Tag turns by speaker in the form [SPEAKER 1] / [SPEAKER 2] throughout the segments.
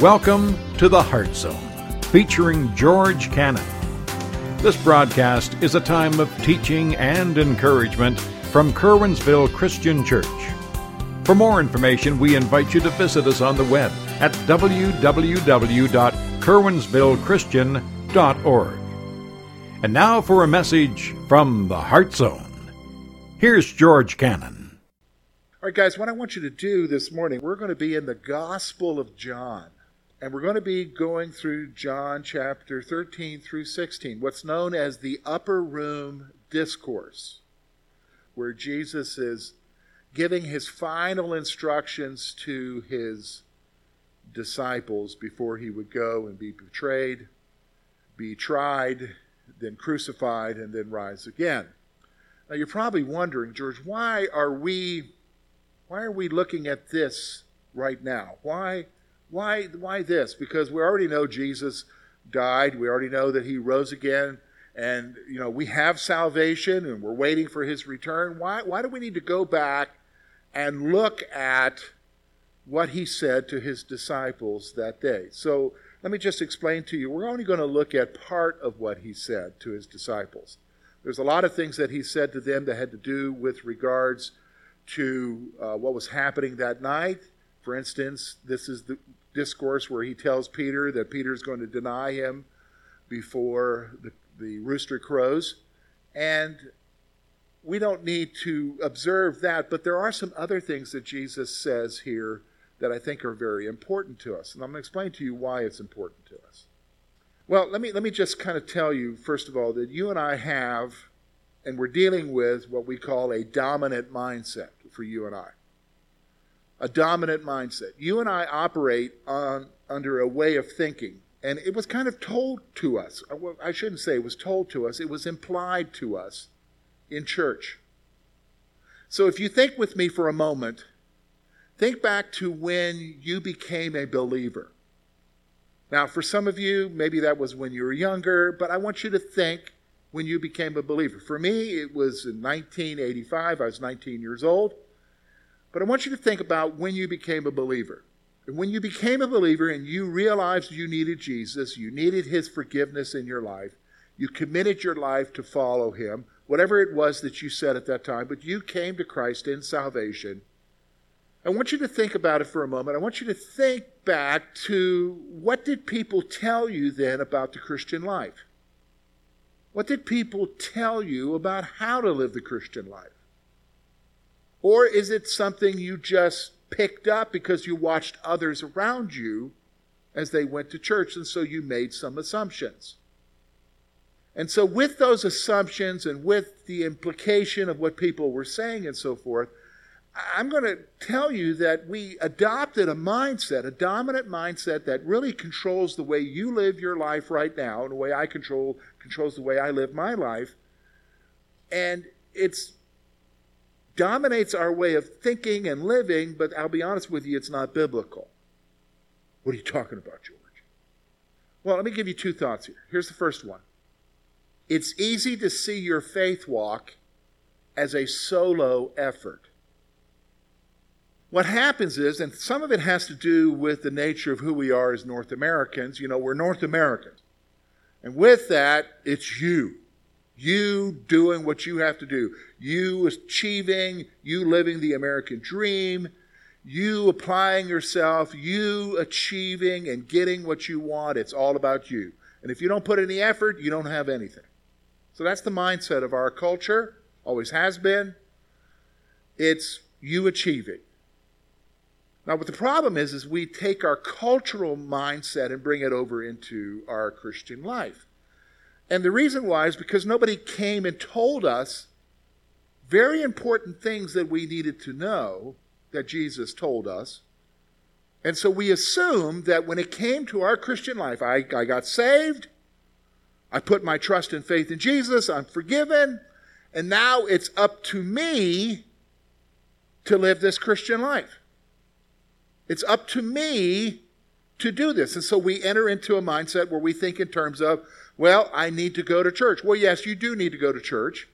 [SPEAKER 1] Welcome to the Heart Zone, featuring George Cannon. This broadcast is a time of teaching and encouragement from Curwensville Christian Church. For more information, we invite you to visit us on the web at www.curwensvillechristian.org. And now for a message from the Heart Zone. Here's George Cannon.
[SPEAKER 2] All right, guys, what I want you to do this morning, we're going to be in the Gospel of John. And we're going to be going through John chapter 13 through 16, what's known as the Upper Room Discourse, where Jesus is giving his final instructions to his disciples before he would go and be betrayed, be tried, then crucified, and then rise again. Now you're probably wondering, George, why are we why are we looking at this right now? Why why, why this? Because we already know Jesus died. We already know that he rose again. And, you know, we have salvation and we're waiting for his return. Why, why do we need to go back and look at what he said to his disciples that day? So let me just explain to you. We're only going to look at part of what he said to his disciples. There's a lot of things that he said to them that had to do with regards to uh, what was happening that night. For instance, this is the, discourse where he tells Peter that Peter is going to deny him before the, the rooster crows. And we don't need to observe that, but there are some other things that Jesus says here that I think are very important to us. And I'm going to explain to you why it's important to us. Well, let me, let me just kind of tell you, first of all, that you and I have, and we're dealing with what we call a dominant mindset for you and I a dominant mindset. You and I operate on, under a way of thinking, and it was kind of told to us. I shouldn't say it was told to us, it was implied to us in church. So if you think with me for a moment, think back to when you became a believer. Now, for some of you, maybe that was when you were younger, but I want you to think when you became a believer. For me, it was in 1985. I was 19 years old. But I want you to think about when you became a believer. And when you became a believer and you realized you needed Jesus, you needed his forgiveness in your life, you committed your life to follow him, whatever it was that you said at that time, but you came to Christ in salvation. I want you to think about it for a moment. I want you to think back to what did people tell you then about the Christian life? What did people tell you about how to live the Christian life? Or is it something you just picked up because you watched others around you as they went to church and so you made some assumptions? And so, with those assumptions and with the implication of what people were saying and so forth, I'm going to tell you that we adopted a mindset, a dominant mindset that really controls the way you live your life right now, and the way I control controls the way I live my life. And it's dominates our way of thinking and living, but I'll be honest with you, it's not biblical. What are you talking about, George? Well, let me give you two thoughts here. Here's the first one it's easy to see your faith walk as a solo effort. What happens is, and some of it has to do with the nature of who we are as North Americans, you know, we're North Americans. And with that, it's you. You doing what you have to do. You achieving, you living the American dream, you applying yourself, you achieving and getting what you want. It's all about you. And if you don't put any effort, you don't have anything. So that's the mindset of our culture, always has been. It's you achieving. Now, what the problem is, is we take our cultural mindset and bring it over into our Christian life. And the reason why is because nobody came and told us very important things that we needed to know that Jesus told us. And so we assumed that when it came to our Christian life, I, I got saved, I put my trust and faith in Jesus, I'm forgiven, and now it's up to me to live this Christian life. It's up to me to do this. And so we enter into a mindset where we think in terms of, well, I need to go to church. Well, yes, you do need to go to church.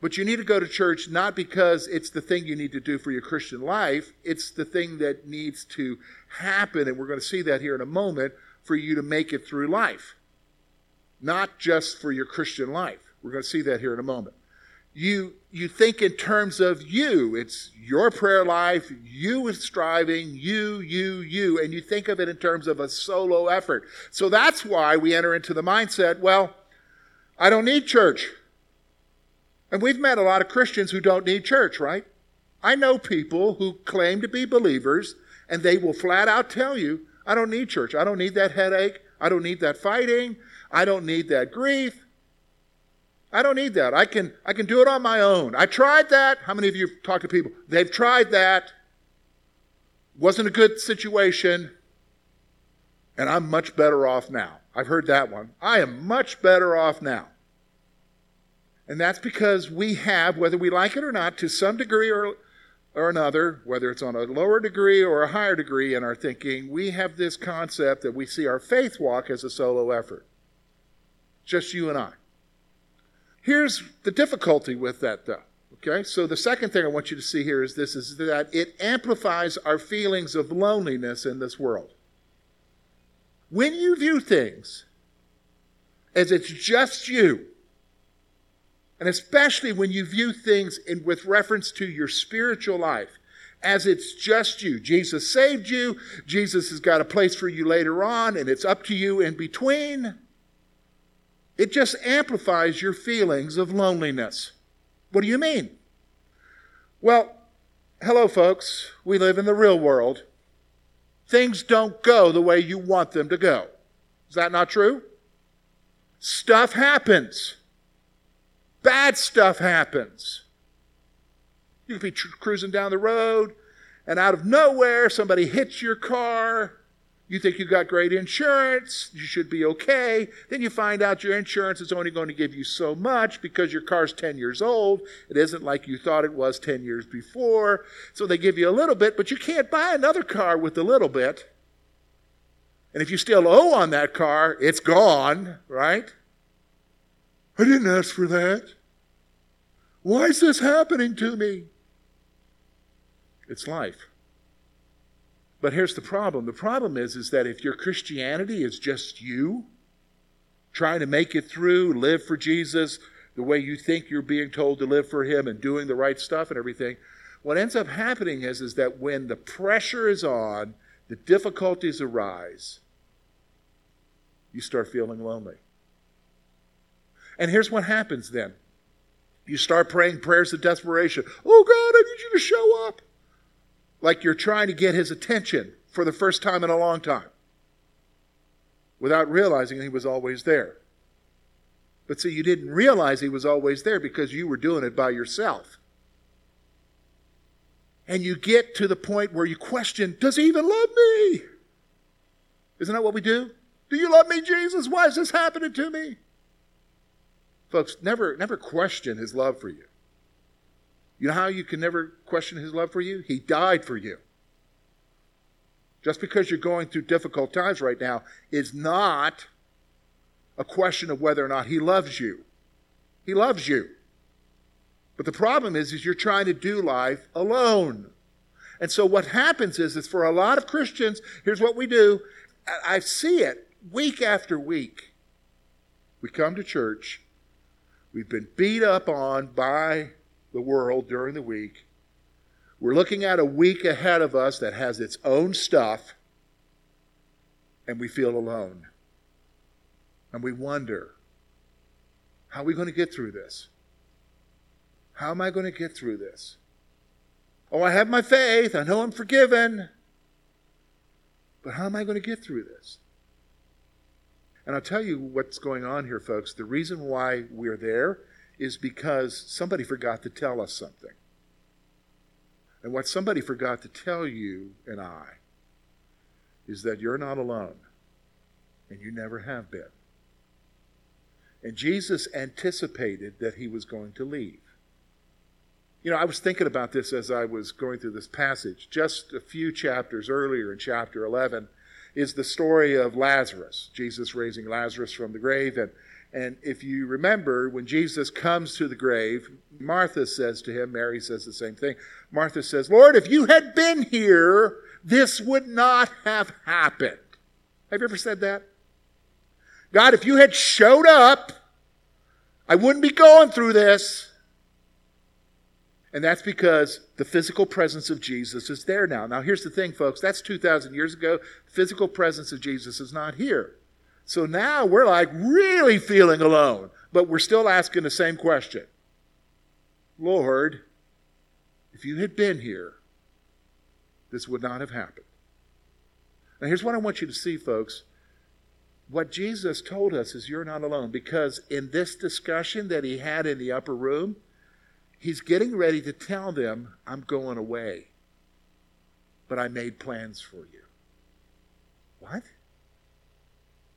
[SPEAKER 2] But you need to go to church not because it's the thing you need to do for your Christian life, it's the thing that needs to happen, and we're going to see that here in a moment, for you to make it through life. Not just for your Christian life. We're going to see that here in a moment. You, you think in terms of you. It's your prayer life, you with striving, you, you, you, and you think of it in terms of a solo effort. So that's why we enter into the mindset well, I don't need church. And we've met a lot of Christians who don't need church, right? I know people who claim to be believers and they will flat out tell you, I don't need church. I don't need that headache. I don't need that fighting. I don't need that grief. I don't need that. I can, I can do it on my own. I tried that. How many of you have talked to people? They've tried that. Wasn't a good situation. And I'm much better off now. I've heard that one. I am much better off now. And that's because we have, whether we like it or not, to some degree or, or another, whether it's on a lower degree or a higher degree in our thinking, we have this concept that we see our faith walk as a solo effort. Just you and I. Here's the difficulty with that, though. Okay, so the second thing I want you to see here is this is that it amplifies our feelings of loneliness in this world. When you view things as it's just you, and especially when you view things in, with reference to your spiritual life, as it's just you. Jesus saved you. Jesus has got a place for you later on, and it's up to you in between. It just amplifies your feelings of loneliness. What do you mean? Well, hello, folks. We live in the real world. Things don't go the way you want them to go. Is that not true? Stuff happens bad stuff happens. You could be tr- cruising down the road, and out of nowhere, somebody hits your car. You think you got great insurance, you should be okay. Then you find out your insurance is only going to give you so much because your car's 10 years old. It isn't like you thought it was 10 years before. So they give you a little bit, but you can't buy another car with a little bit. And if you still owe on that car, it's gone, right? I didn't ask for that. Why is this happening to me? It's life. But here's the problem. The problem is, is that if your Christianity is just you, trying to make it through, live for Jesus the way you think you're being told to live for Him and doing the right stuff and everything, what ends up happening is, is that when the pressure is on, the difficulties arise, you start feeling lonely. And here's what happens then you start praying prayers of desperation. Oh God, I need you to show up. Like you're trying to get his attention for the first time in a long time without realizing he was always there. But see, you didn't realize he was always there because you were doing it by yourself. And you get to the point where you question, does he even love me? Isn't that what we do? Do you love me, Jesus? Why is this happening to me? Folks, never, never question his love for you. You know how you can never question his love for you? He died for you. Just because you're going through difficult times right now is not a question of whether or not he loves you. He loves you. But the problem is, is you're trying to do life alone. And so what happens is, is for a lot of Christians, here's what we do. I see it week after week. We come to church We've been beat up on by the world during the week. We're looking at a week ahead of us that has its own stuff, and we feel alone. And we wonder how are we going to get through this? How am I going to get through this? Oh, I have my faith. I know I'm forgiven. But how am I going to get through this? And I'll tell you what's going on here, folks. The reason why we're there is because somebody forgot to tell us something. And what somebody forgot to tell you and I is that you're not alone, and you never have been. And Jesus anticipated that he was going to leave. You know, I was thinking about this as I was going through this passage. Just a few chapters earlier in chapter 11, is the story of Lazarus, Jesus raising Lazarus from the grave. And, And if you remember, when Jesus comes to the grave, Martha says to him, Mary says the same thing. Martha says, Lord, if you had been here, this would not have happened. Have you ever said that? God, if you had showed up, I wouldn't be going through this. And that's because the physical presence of Jesus is there now. Now, here's the thing, folks that's 2,000 years ago. The physical presence of Jesus is not here. So now we're like really feeling alone, but we're still asking the same question Lord, if you had been here, this would not have happened. Now, here's what I want you to see, folks. What Jesus told us is you're not alone because in this discussion that he had in the upper room, he's getting ready to tell them, I'm going away, but I made plans for you. What?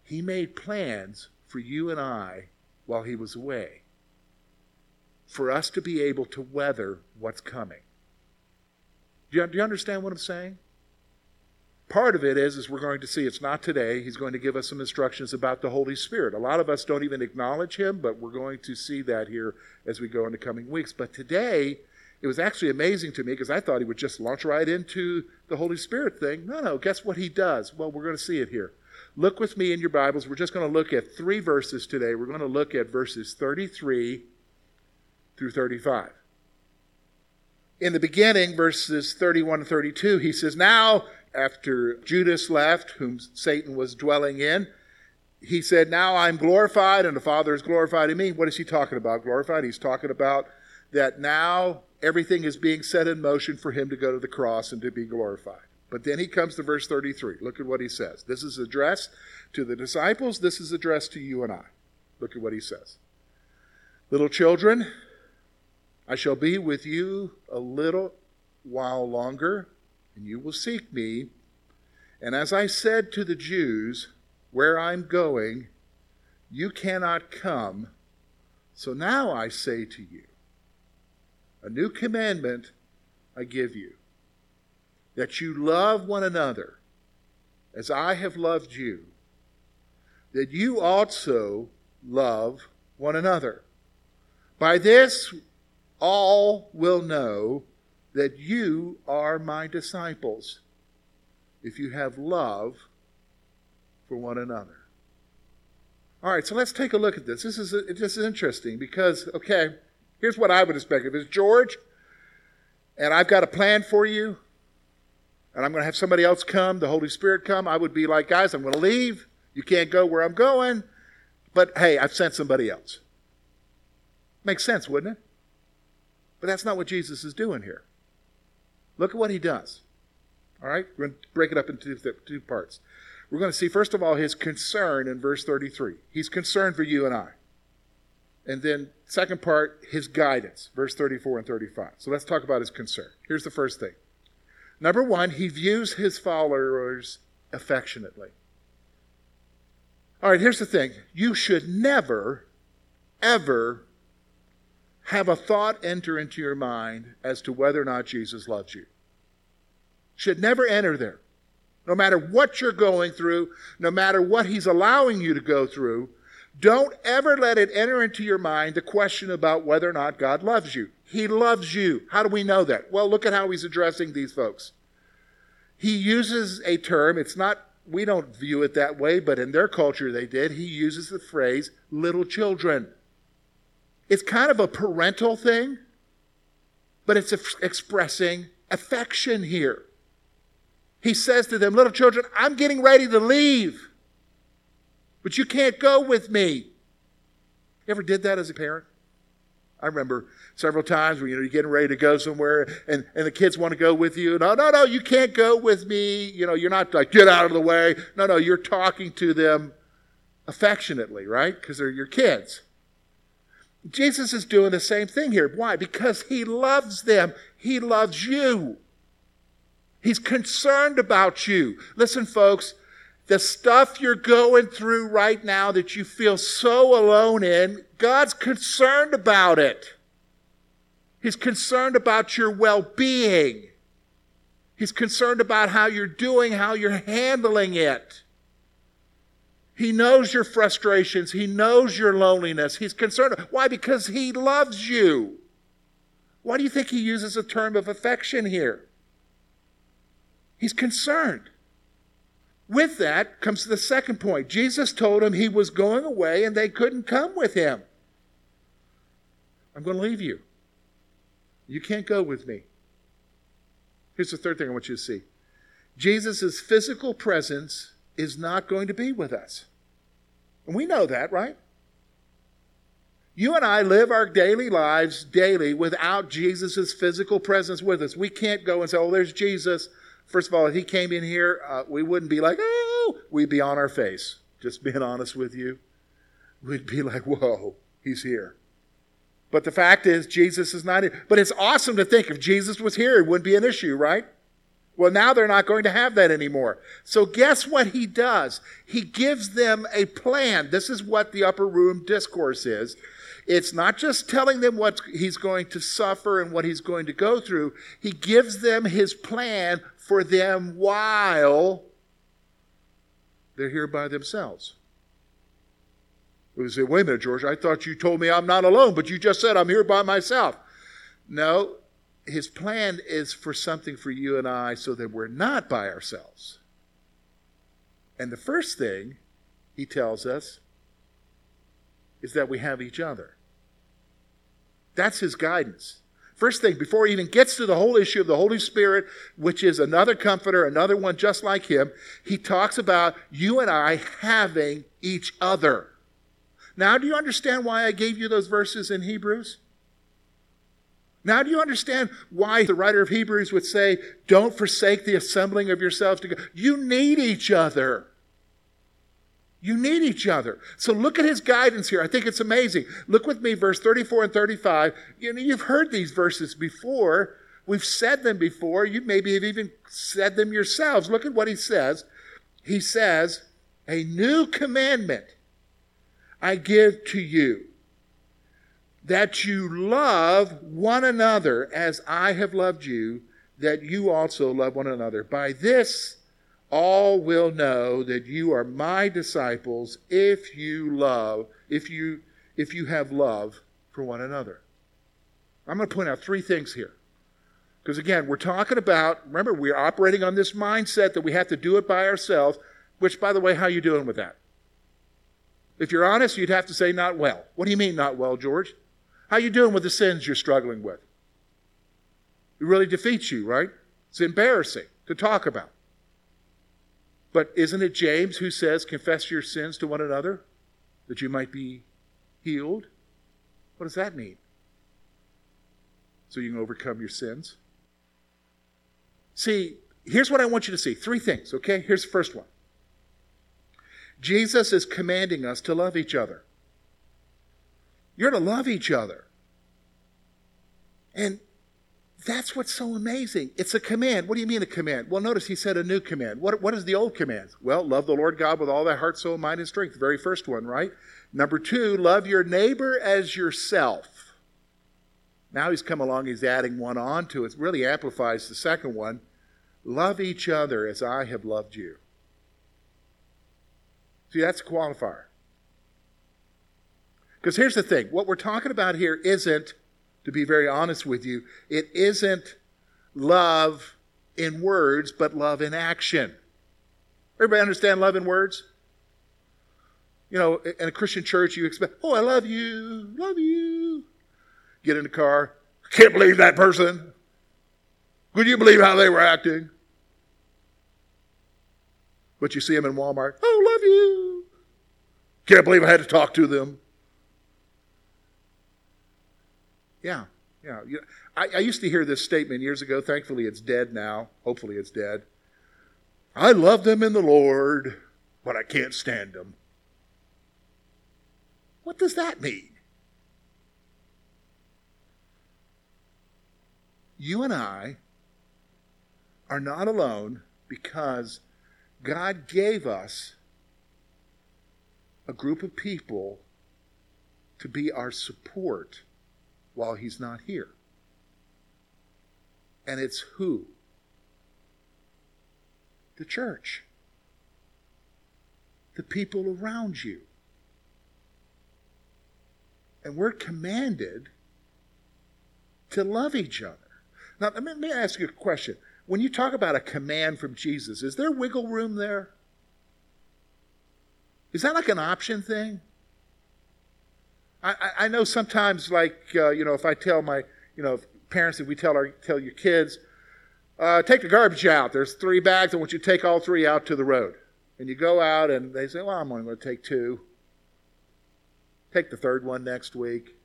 [SPEAKER 2] He made plans for you and I while he was away for us to be able to weather what's coming. Do you, do you understand what I'm saying? Part of it is, as we're going to see, it's not today. He's going to give us some instructions about the Holy Spirit. A lot of us don't even acknowledge him, but we're going to see that here as we go in the coming weeks. But today, it was actually amazing to me because I thought he would just launch right into the Holy Spirit thing. No, no, guess what he does? Well, we're going to see it here. Look with me in your Bibles. We're just going to look at three verses today. We're going to look at verses 33 through 35 in the beginning, verses 31 and 32, he says, Now, after Judas left, whom Satan was dwelling in, he said, Now I'm glorified and the Father is glorified in me. What is he talking about? Glorified? He's talking about that now everything is being set in motion for him to go to the cross and to be glorified. But then he comes to verse 33. Look at what he says. This is addressed to the disciples, this is addressed to you and I. Look at what he says. Little children, I shall be with you a little while longer, and you will seek me. And as I said to the Jews, Where I'm going, you cannot come. So now I say to you, A new commandment I give you, that you love one another as I have loved you, that you also love one another. By this all will know that you are my disciples if you have love for one another. All right, so let's take a look at this. This is is interesting because okay, here's what I would expect. If it's George, and I've got a plan for you, and I'm going to have somebody else come, the Holy Spirit come, I would be like, guys, I'm going to leave. You can't go where I'm going, but hey, I've sent somebody else. Makes sense, wouldn't it? But that's not what Jesus is doing here. Look at what he does. All right? We're going to break it up into two parts. We're going to see, first of all, his concern in verse 33. He's concerned for you and I. And then, second part, his guidance, verse 34 and 35. So let's talk about his concern. Here's the first thing. Number one, he views his followers affectionately. All right, here's the thing. You should never, ever have a thought enter into your mind as to whether or not Jesus loves you. Should never enter there. No matter what you're going through, no matter what He's allowing you to go through, don't ever let it enter into your mind the question about whether or not God loves you. He loves you. How do we know that? Well, look at how He's addressing these folks. He uses a term, it's not, we don't view it that way, but in their culture they did. He uses the phrase little children. It's kind of a parental thing, but it's expressing affection here. He says to them, Little children, I'm getting ready to leave, but you can't go with me. You ever did that as a parent? I remember several times when you know, you're getting ready to go somewhere and, and the kids want to go with you. No, oh, no, no, you can't go with me. You know, you're not like, get out of the way. No, no, you're talking to them affectionately, right? Because they're your kids. Jesus is doing the same thing here. Why? Because he loves them. He loves you. He's concerned about you. Listen, folks, the stuff you're going through right now that you feel so alone in, God's concerned about it. He's concerned about your well being. He's concerned about how you're doing, how you're handling it. He knows your frustrations. He knows your loneliness. He's concerned. Why? Because He loves you. Why do you think He uses a term of affection here? He's concerned. With that comes the second point. Jesus told him he was going away and they couldn't come with him. I'm going to leave you. You can't go with me. Here's the third thing I want you to see Jesus' physical presence is not going to be with us. And we know that, right? You and I live our daily lives daily without Jesus' physical presence with us. We can't go and say, oh, there's Jesus. First of all, if he came in here, uh, we wouldn't be like, oh, we'd be on our face. Just being honest with you. We'd be like, whoa, he's here. But the fact is, Jesus is not here. But it's awesome to think if Jesus was here, it wouldn't be an issue, right? Well, now they're not going to have that anymore. So, guess what he does? He gives them a plan. This is what the upper room discourse is. It's not just telling them what he's going to suffer and what he's going to go through, he gives them his plan for them while they're here by themselves. We say, wait a minute, George, I thought you told me I'm not alone, but you just said I'm here by myself. No, his plan is for something for you and I so that we're not by ourselves. And the first thing he tells us is that we have each other. That's his guidance. First thing, before he even gets to the whole issue of the Holy Spirit, which is another comforter, another one just like him, he talks about you and I having each other. Now, do you understand why I gave you those verses in Hebrews? Now, do you understand why the writer of Hebrews would say, Don't forsake the assembling of yourselves together? You need each other. You need each other. So look at his guidance here. I think it's amazing. Look with me, verse 34 and 35. You know, you've heard these verses before. We've said them before. You maybe have even said them yourselves. Look at what he says. He says, A new commandment I give to you that you love one another as I have loved you, that you also love one another. By this, all will know that you are my disciples if you love, if you, if you have love for one another. I'm going to point out three things here. Because again, we're talking about, remember, we're operating on this mindset that we have to do it by ourselves, which, by the way, how are you doing with that? If you're honest, you'd have to say not well. What do you mean not well, George? How are you doing with the sins you're struggling with? It really defeats you, right? It's embarrassing to talk about. But isn't it James who says, confess your sins to one another that you might be healed? What does that mean? So you can overcome your sins? See, here's what I want you to see three things, okay? Here's the first one Jesus is commanding us to love each other. You're to love each other. And that's what's so amazing. It's a command. What do you mean a command? Well, notice he said a new command. What, what is the old command? Well, love the Lord God with all thy heart, soul, mind, and strength. The very first one, right? Number two, love your neighbor as yourself. Now he's come along, he's adding one on to it. it really amplifies the second one. Love each other as I have loved you. See, that's a qualifier. Because here's the thing what we're talking about here isn't, to be very honest with you, it isn't love in words, but love in action. Everybody understand love in words? You know, in a Christian church, you expect, oh, I love you, love you. Get in the car, can't believe that person. Could you believe how they were acting? But you see them in Walmart, oh, love you. Can't believe I had to talk to them. Yeah, yeah. I, I used to hear this statement years ago. Thankfully, it's dead now. Hopefully, it's dead. I love them in the Lord, but I can't stand them. What does that mean? You and I are not alone because God gave us a group of people to be our support while he's not here. And it's who? The church. the people around you. And we're commanded to love each other. Now, let me, ask you a question. When you talk about a command from Jesus, is there wiggle room there? Is that like an option thing? I, I, know sometimes, like, uh, you know, if I tell my, you know, parents, if we tell, our, tell your kids, uh, take the garbage out. There's three bags. I want you to take all three out to the road. And you go out and they say, well, I'm only going to take two. Take the third one next week.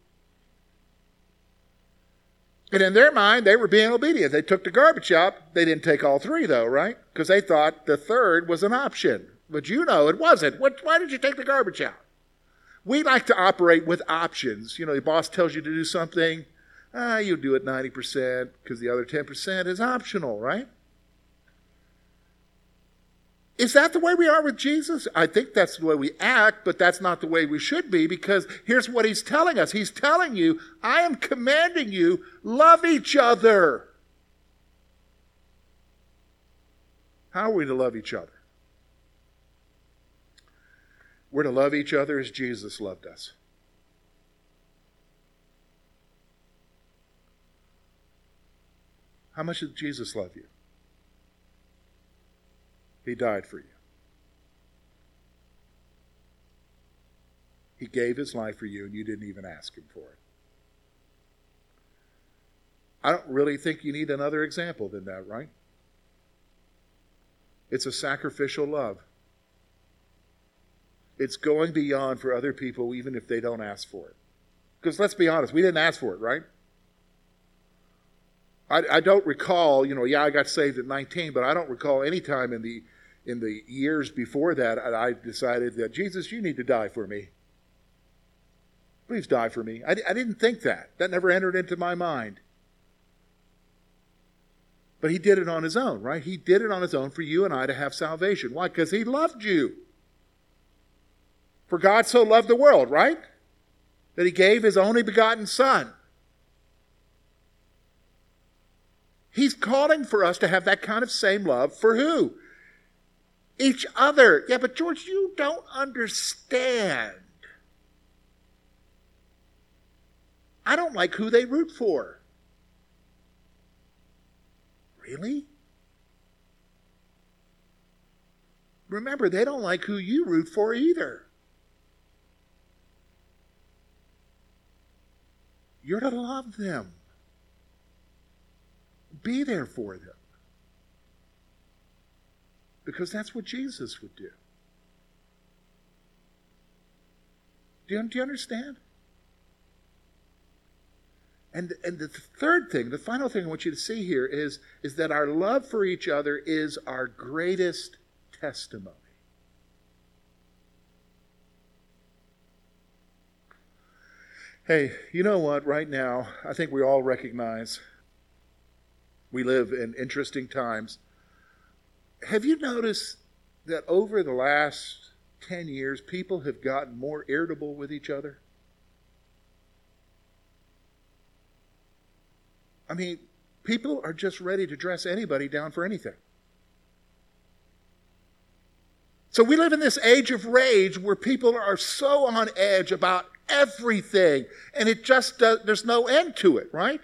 [SPEAKER 2] And in their mind, they were being obedient. They took the garbage out. They didn't take all three, though, right? Because they thought the third was an option. But you know it wasn't. What, why did you take the garbage out? We like to operate with options. You know, the boss tells you to do something, ah, you do it 90% because the other 10% is optional, right? Is that the way we are with Jesus? I think that's the way we act, but that's not the way we should be because here's what he's telling us. He's telling you, I am commanding you, love each other. How are we to love each other? We're to love each other as Jesus loved us. How much did Jesus love you? He died for you. He gave his life for you, and you didn't even ask him for it. I don't really think you need another example than that, right? It's a sacrificial love. It's going beyond for other people, even if they don't ask for it. Because let's be honest, we didn't ask for it, right? I, I, don't recall, you know, yeah, I got saved at 19, but I don't recall any time in the in the years before that, I decided that, Jesus, you need to die for me. Please die for me. I, I didn't think that. That never entered into my mind. But he did it on his own, right? He did it on his own for you and I to have salvation. Why? Because he loved you. For God so loved the world, right? That he gave his only begotten Son. He's calling for us to have that kind of same love for who? each other. Yeah, but George, you don't understand. I don't like who they root for. Really? Remember, they don't like who you root for either. You're to love them, be there for them because that's what Jesus would do. Do you, do you understand? And, and the third thing, the final thing I want you to see here is, is that our love for each other is our greatest testimony. Hey, you know what? Right now, I think we all recognize we live in interesting times have you noticed that over the last 10 years, people have gotten more irritable with each other? I mean, people are just ready to dress anybody down for anything. So we live in this age of rage where people are so on edge about everything, and it just does, there's no end to it, right?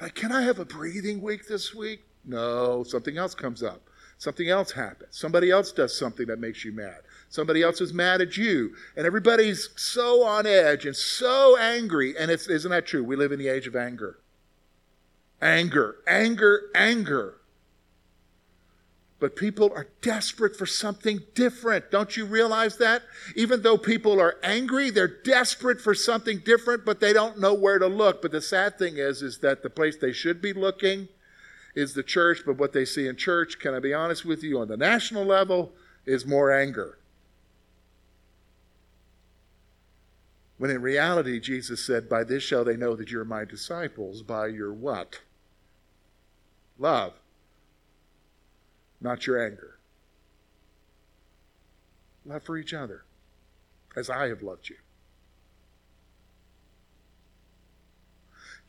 [SPEAKER 2] Like, can I have a breathing week this week? No, something else comes up. Something else happens. Somebody else does something that makes you mad. Somebody else is mad at you. And everybody's so on edge and so angry. And it's, isn't that true? We live in the age of anger. Anger, anger, anger. But people are desperate for something different. Don't you realize that? Even though people are angry, they're desperate for something different, but they don't know where to look. But the sad thing is, is that the place they should be looking is the church, but what they see in church, can I be honest with you, on the national level, is more anger. When in reality, Jesus said, By this shall they know that you're my disciples, by your what? Love, not your anger. Love for each other, as I have loved you.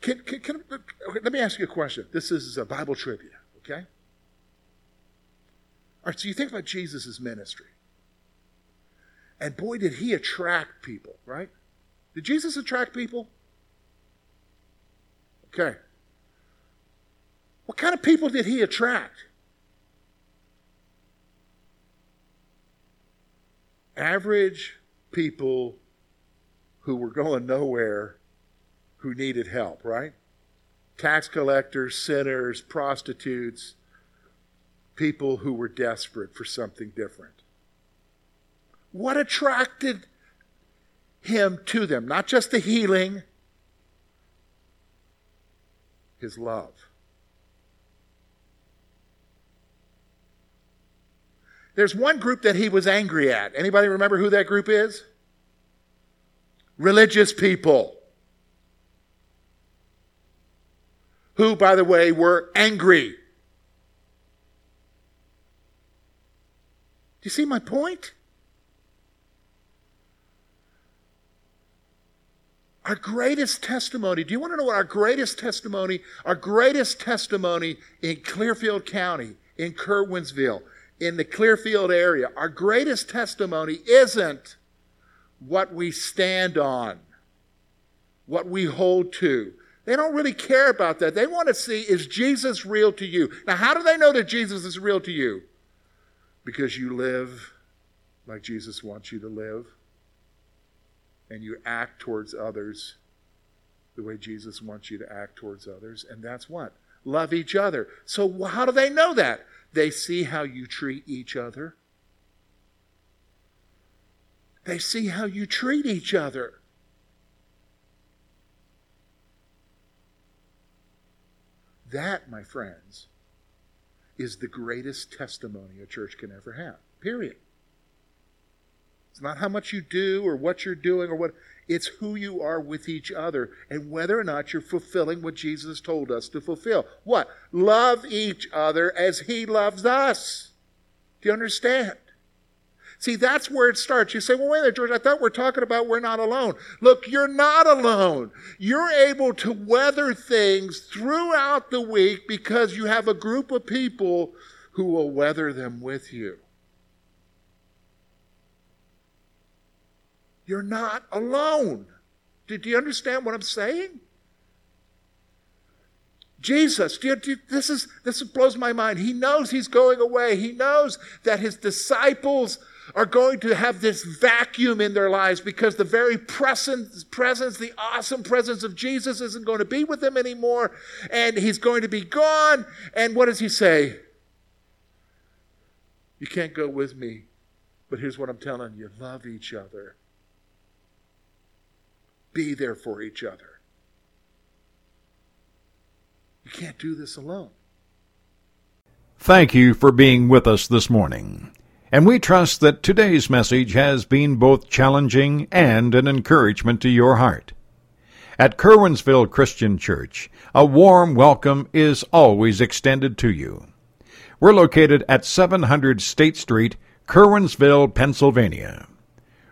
[SPEAKER 2] Can, can, can, okay, let me ask you a question. This is a Bible trivia, okay? All right, so you think about Jesus' ministry. And boy, did he attract people, right? Did Jesus attract people? Okay. What kind of people did he attract? Average people who were going nowhere who needed help, right? Tax collectors, sinners, prostitutes, people who were desperate for something different. What attracted him to them? Not just the healing, his love. There's one group that he was angry at. Anybody remember who that group is? Religious people. Who, by the way, were angry. Do you see my point? Our greatest testimony, do you want to know what our greatest testimony, our greatest testimony in Clearfield County, in Curwensville, in the Clearfield area, our greatest testimony isn't what we stand on, what we hold to. They don't really care about that. They want to see is Jesus real to you? Now, how do they know that Jesus is real to you? Because you live like Jesus wants you to live, and you act towards others the way Jesus wants you to act towards others. And that's what? Love each other. So, how do they know that? They see how you treat each other. They see how you treat each other. That, my friends, is the greatest testimony a church can ever have. Period. It's not how much you do or what you're doing or what it's who you are with each other and whether or not you're fulfilling what Jesus told us to fulfill. What? Love each other as he loves us. Do you understand? See, that's where it starts. You say, well, wait a minute, George, I thought we're talking about we're not alone. Look, you're not alone. You're able to weather things throughout the week because you have a group of people who will weather them with you. You're not alone. Do, do you understand what I'm saying? Jesus, do you, do, this is this blows my mind. He knows he's going away. He knows that his disciples are going to have this vacuum in their lives because the very presence, presence, the awesome presence of Jesus isn't going to be with them anymore, and he's going to be gone. And what does he say? You can't go with me, but here's what I'm telling you love each other, be there for each other. You can't do this alone.
[SPEAKER 1] Thank you for being with us this morning and we trust that today's message has been both challenging and an encouragement to your heart. At Curwensville Christian Church, a warm welcome is always extended to you. We're located at 700 State Street, Curwensville, Pennsylvania.